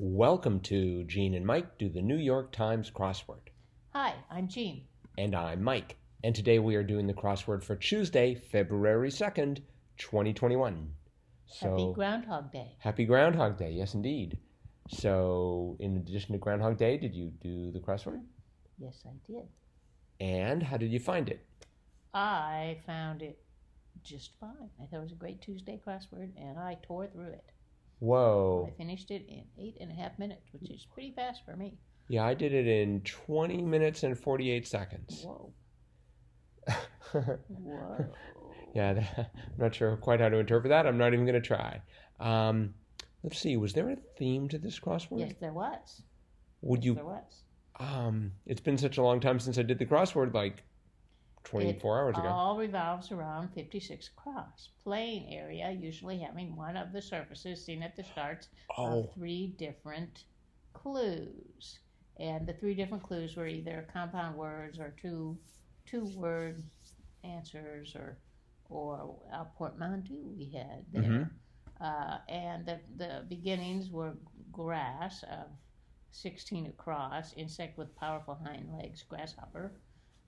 Welcome to Jean and Mike do the New York Times crossword. Hi, I'm Jean. And I'm Mike. And today we are doing the crossword for Tuesday, February 2nd, 2021. So, Happy Groundhog Day. Happy Groundhog Day, yes indeed. So, in addition to Groundhog Day, did you do the crossword? Yes, I did. And how did you find it? I found it just fine. I thought it was a great Tuesday crossword, and I tore through it. Whoa. I finished it in eight and a half minutes, which is pretty fast for me. Yeah, I did it in 20 minutes and 48 seconds. Whoa. Whoa. yeah, that, I'm not sure quite how to interpret that. I'm not even going to try. Um, let's see. Was there a theme to this crossword? Yes, there was. Would you? There was. Um, it's been such a long time since I did the crossword, like 24 It hours ago. all revolves around 56 cross. Playing area, usually having one of the surfaces seen at the starts Oh, of three different clues. And the three different clues were either compound words or two two word answers or or a portmanteau we had there. Mhm. Uh, and the, the beginnings were grass of 16 across, insect with powerful hind legs, grasshopper.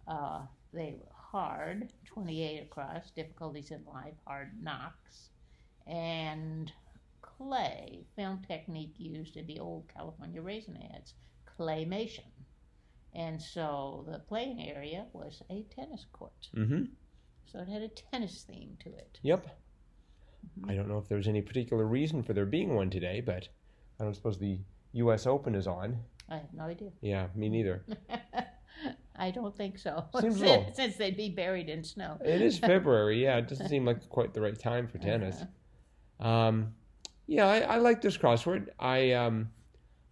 Uh, they were hard, 28 across, difficulties in life, hard knocks. And clay, film technique used in the old California raisin ads, claymation. And so the playing area was a tennis court. mm-hmm. So it had a tennis theme to it. Yep. I don't know if there's any particular reason for there being one today, but I don't suppose the U.S. Open is on. I have no idea. Yeah, me neither. I don't think so. Seems since, low. since they'd be buried in snow. It is February. Yeah, it doesn't seem like quite the right time for tennis. Um, yeah, I, I like this crossword. I um,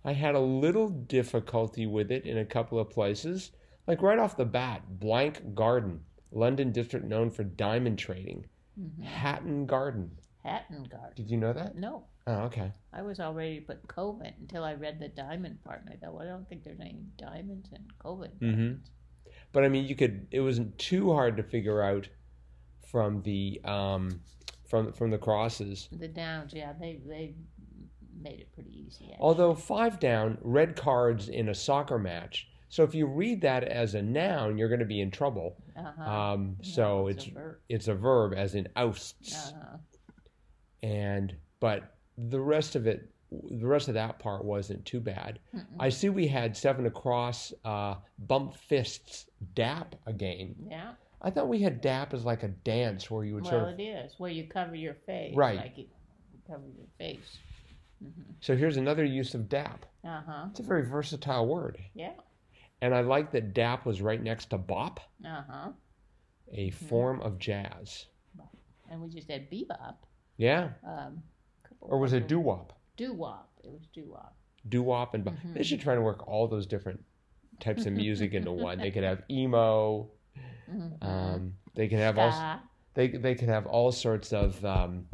I had a little difficulty with it in a couple of places. Like right off the bat, blank garden, London district known for diamond trading. Mhm. Hatton Garden. Hatton Garden. Did you know that? No, Oh, okay. I was all ready to put Covent until I read the diamond part, and I thought, well, I don't think there's any diamonds in Covent. Mhm. But I mean, you could. It wasn't too hard to figure out from the um, from from the crosses. The Downs, yeah, they they made it pretty easy. Actually. Although five down, red cards in a soccer match. So if you read that as a noun, you're going to be in trouble. uh-huh. Um, No, so it's it's a verb. it's a verb, as in ousts, Uh-huh. and but the rest of it, the rest of that part wasn't too bad. Mm-mm. I see we had seven across, uh, bump fists, dap again. Yeah, I thought we had dap as like a dance where you would well, sort of. it is where you cover your face, Right. Like you cover your face. hmm So here's another use of dap. Uh huh. It's a very versatile word, Yeah. and I like that dap was right next to bop, Uh huh. a form of jazz. And we just had bebop. Yeah, Um, or was it doo wop? Doo wop. It was doo wop. doo wop and. Mhm. They should try to work all those different types of music into one. They could have emo. Mm-hmm. Um, they could have all. They they could have all sorts of um,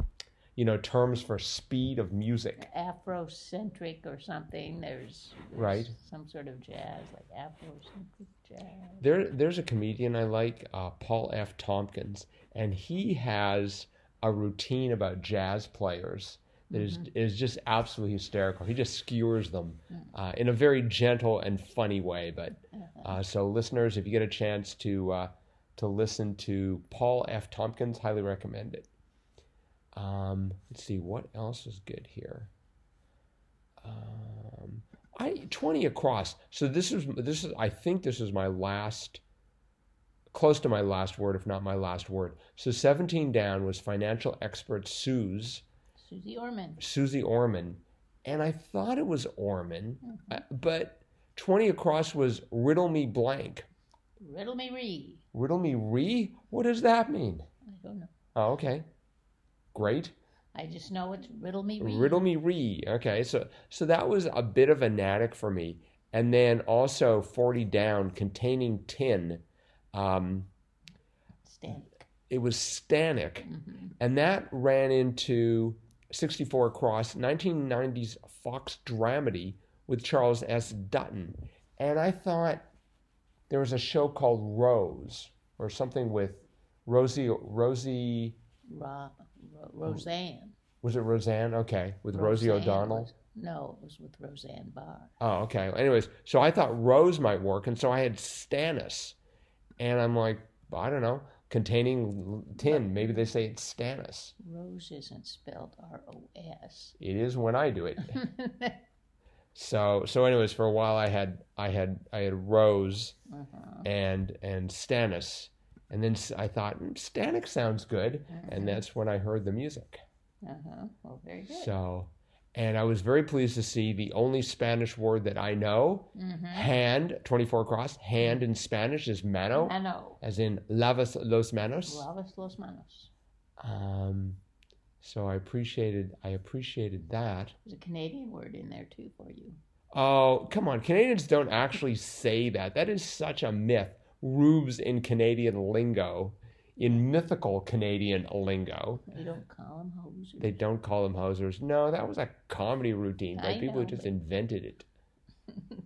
you know terms for speed of music. Afrocentric or something. There's, there's Right. some sort of jazz, like Afrocentric jazz. There there's a comedian I like, uh, Paul F. Tompkins, and he has a routine about jazz players that is is just absolutely hysterical. He just skewers them uh, in a very gentle and funny way. But uh, so listeners, if you get a chance to uh, to listen to Paul F. Tompkins, highly recommend it. Um, let's see what else is good here. Um, I twenty across. So this is this is I think this is my last, close to my last word, if not my last word. So seventeen down was financial expert Suze. Susie Orman. Susie Orman, and I thought it was Orman, uh, but 20 across was riddle me blank. Riddle me ree. Riddle me re? What does that mean? I don't know. Oh, okay. Great. I just know it's riddle me ree. Riddle me re. Okay, so so that was a bit of a Natick for me. And then also 40 down containing tin. Um, Static. it was stannic. hmm And that ran into 64 across 1990s Fox dramedy with Charles S. Dutton. And I thought there was a show called Rose or something with Rosie Rosie Ro- Ro- Roseanne. was it Roseanne? Okay, with Rosie O'Donnell. was- No, it was with Roseanne Barr. Oh, okay. Anyways, so I thought Rose might work, and so I had Stannis, and I'm like, I don't know, containing tin. Maybe they say it's Stannis. Rose isn't spelled R O S. It is when I do it. So so anyways, for a while I had I had I had Rose uh-huh. and and Stannis, and then I thought "Hmm, Stannis sounds good, and that's when I heard the music. Uh-huh. Well, very good. So, and I was very pleased to see the only Spanish word that I know, mm-hmm. hand twenty four across, hand in Spanish is mano, know. as in lavas los manos. Lavas los manos. Um, so I appreciated I appreciated that. There's a Canadian word in there too for you. Oh, come on. Canadians don't actually say that. That is such a myth. Rubes in Canadian lingo, in mythical Canadian lingo. They don't call them hosers. They don't call them hosers. No, that was a comedy routine by people who just but- invented it.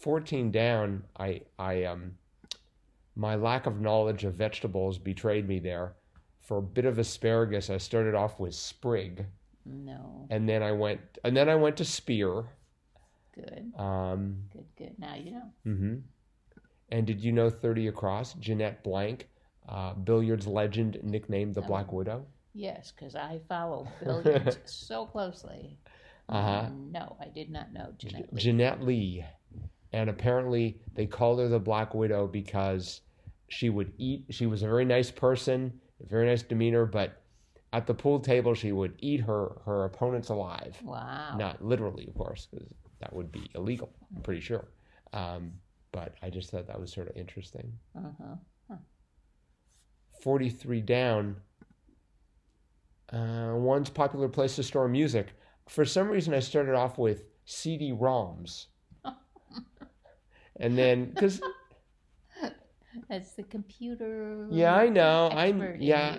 14 down, I, I, um, my lack of knowledge of vegetables betrayed me there. For a bit of asparagus, I started off with sprig, no. and then I went, and then I went to spear. Good. Um, Good. Good. Now you know. hmm And did you know 30 Across, Jeanette Blank, uh, billiards legend nicknamed the. Black Widow? Yes, because I follow billiards so closely. Uh-huh. No, I did not know Jeanette. Lee. Jeanette Lee. And apparently they called her the Black Widow because she would eat, she was a very nice person, very nice demeanor, but at the pool table she would eat her, her opponents alive. Wow. Not literally, of course, because that would be illegal, I'm pretty sure. Um, but I just thought that was sort of interesting. Uh-huh. 43 down. Uh, one's popular place to store music. For some reason, I started off with CD ROMs. and then, because, That's the computer. Yeah, I know. I'm- yeah.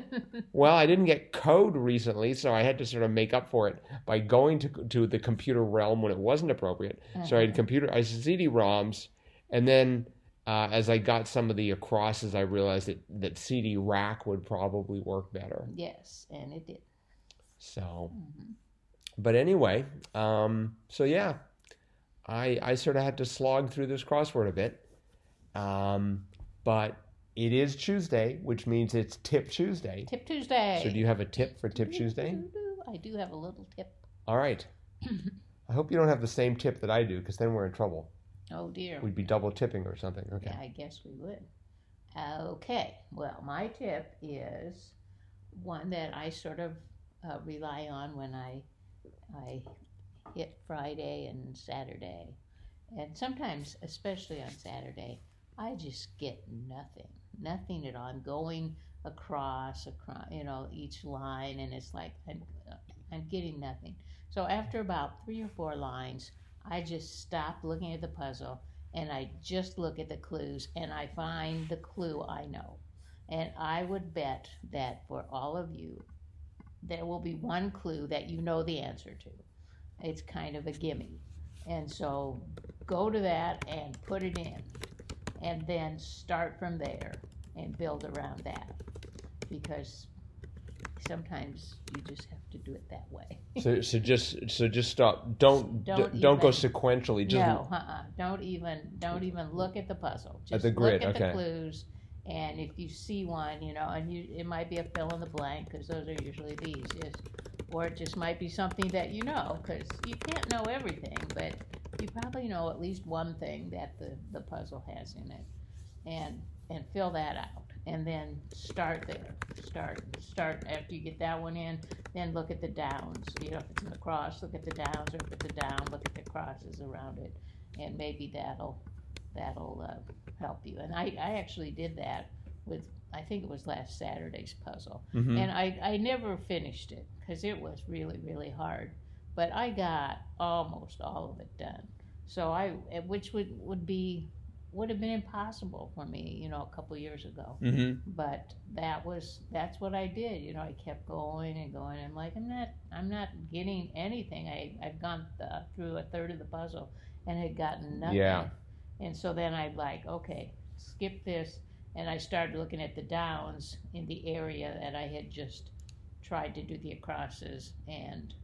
well, I didn't get code recently, so I had to sort of make up for it by going to, to the computer realm when it wasn't appropriate. So I had computer, I CD ROMs, and then uh, as I got some of the acrosses, I realized that, that CD rack would probably work better. yes, and it did. So, Mhm. but anyway, um, so yeah, I I sort of had to slog through this crossword a bit, um, but it is Tuesday, which means it's Tip Tuesday. Tip Tuesday. So, do you have a tip for Tip Tuesday? I do have a little tip. All right. I hope you don't have the same tip that I do, because then we're in trouble. Oh dear. We'd be double tipping or something. Okay. Yeah, I guess we would. Okay. Well, my tip is one that I sort of uh, rely on when I I hit Friday and Saturday, and sometimes, especially on Saturday, I just get nothing, nothing at all. I'm going across, across, you know, each line, and it's like I'm, I'm getting nothing. So after about three or four lines, I just stop looking at the puzzle and I just look at the clues and I find the clue I know. And I would bet that for all of you, there will be one clue that you know the answer to. It's kind of a gimme. And so go to that and put it in. And then start from there and build around that. Because sometimes you just have to do it that way. So, so just so just stop. Don't Don't don't, don't go sequentially. Just no, uh-uh. Don't even don't even look at the puzzle. Just the grid, look at okay. the clues, and if you see one, you know, and you it might be a fill in the blank because those are usually the easiest, or it just might be something that you know because you can't know everything, but you probably know at least one thing that the the puzzle has in it, and and fill that out, and then start there. Start start after you get that one in, then look at the downs. You know, if it's in the cross, look at the downs, or if it's a down, look at the crosses around it, and maybe that'll that'll uh, help you. And I, I actually did that with I think it was last Saturday's puzzle, Mhm. and I I never finished it because it was really really hard, but I got almost all of it done. So I which would would be would have been impossible for me, you know, a couple years ago Mhm. but that was that's what I did. You know, I kept going and going. I'm like, I'm not, I'm not getting anything. I I've gone th- through a third of the puzzle and had gotten nothing. Yeah. And so then I like, okay, skip this, and I started looking at the downs in the area that I had just tried to do the acrosses, and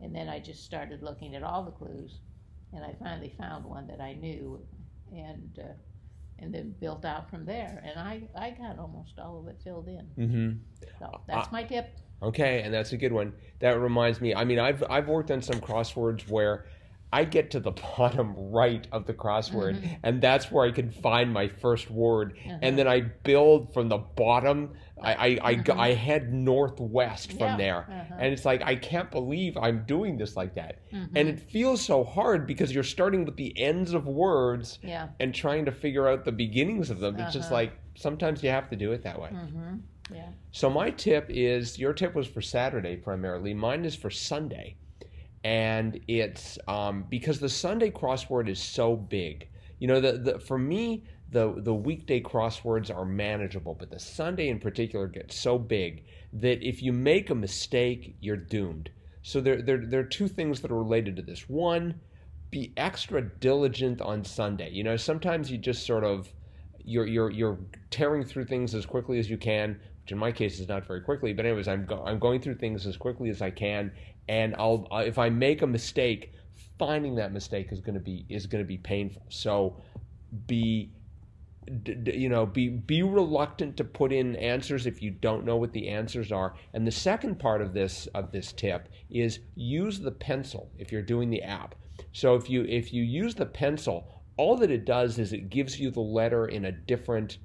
And then I just started looking at all the clues, and I finally found one that I knew, and uh, and then built out from there. And I I got almost all of it filled in. Mm-hmm. So that's my tip. Okay, and that's a good one. That reminds me. I mean, I've I've worked on some crosswords where I get to the bottom right of the crossword, Mm-hmm. and that's where I can find my first word, Uh-huh. and then I build from the bottom. I I, I, go- I head northwest from Mm-hmm. There, uh-huh. and it's like I can't believe I'm doing this like that, Mhm. and it feels so hard because you're starting with the ends of words Yeah. and trying to figure out the beginnings of them. It's just Uh-huh. like sometimes you have to do it that way. Mm-hmm. Yeah. So my tip is your tip was for Saturday primarily. Mine is for Sunday, and it's um, because the Sunday crossword is so big. You know, the, the for me the the weekday crosswords are manageable, but the Sunday in particular gets so big that if you make a mistake, you're doomed. So there there there are two things that are related to this. One, be extra diligent on Sunday. You know, sometimes you just sort of you're you're you're tearing through things as quickly as you can, which in my case is not very quickly. But anyways, I'm go- I'm going through things as quickly as I can, and I'll uh, if I make a mistake, finding that mistake is going to be is going to be painful. So be d- d- you know be be reluctant to put in answers if you don't know what the answers are and the second part of this of this tip is use the pencil if you're doing the app so if you if you use the pencil all that it does is it gives you the letter in a different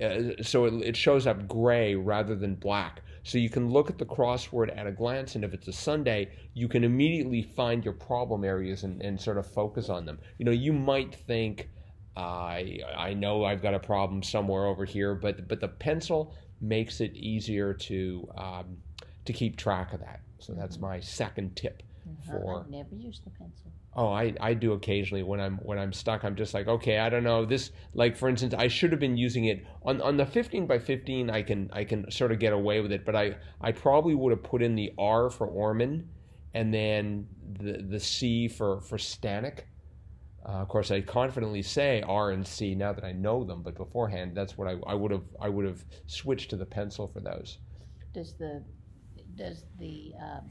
uh, so it, it shows up gray rather than black. So you can look at the crossword at a glance and if it's a sunday you can immediately find your problem areas and, and sort of focus on them. You know you might think I I know I've got a problem somewhere over here, but but the pencil makes it easier to um, to keep track of that. So that's my second tip for. I've never used the pencil. Oh, I, I do occasionally when I'm when I'm stuck. I'm just like, okay, I don't know this. Like for instance, I should have been using it on on the 15 by 15. I can I can sort of get away with it, but I I probably would have put in the R for Orman, and then the the C for for stannic. Uh, of course, I confidently say R and C now that I know them, but beforehand, that's what I, I would have I would have switched to the pencil for those. Does the does the um,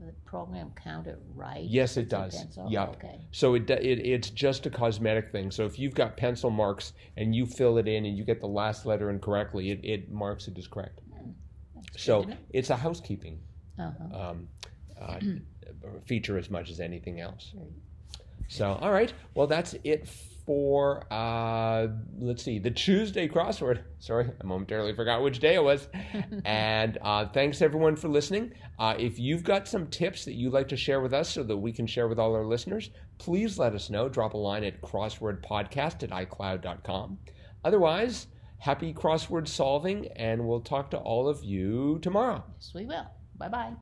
the program count it right? Yes, it does. pencil? Yep. Okay. So it, it it's just a cosmetic thing. So if you've got pencil marks and you fill it in and you get the last letter incorrectly, it, it marks it as correct. Good So it's a housekeeping Uh-huh. um, uh, feature as much as anything else. So all right, well that's it for uh, let's see the Tuesday crossword. Sorry, I momentarily forgot which day it was. and uh, thanks everyone for listening. Uh, if you've got some tips that you'd like to share with us so that we can share with all our listeners, please let us know. Drop a line at crosswordpodcast at icloud.com. Otherwise, happy crossword solving, and we'll talk to all of you tomorrow. Yes, we will. Bye bye.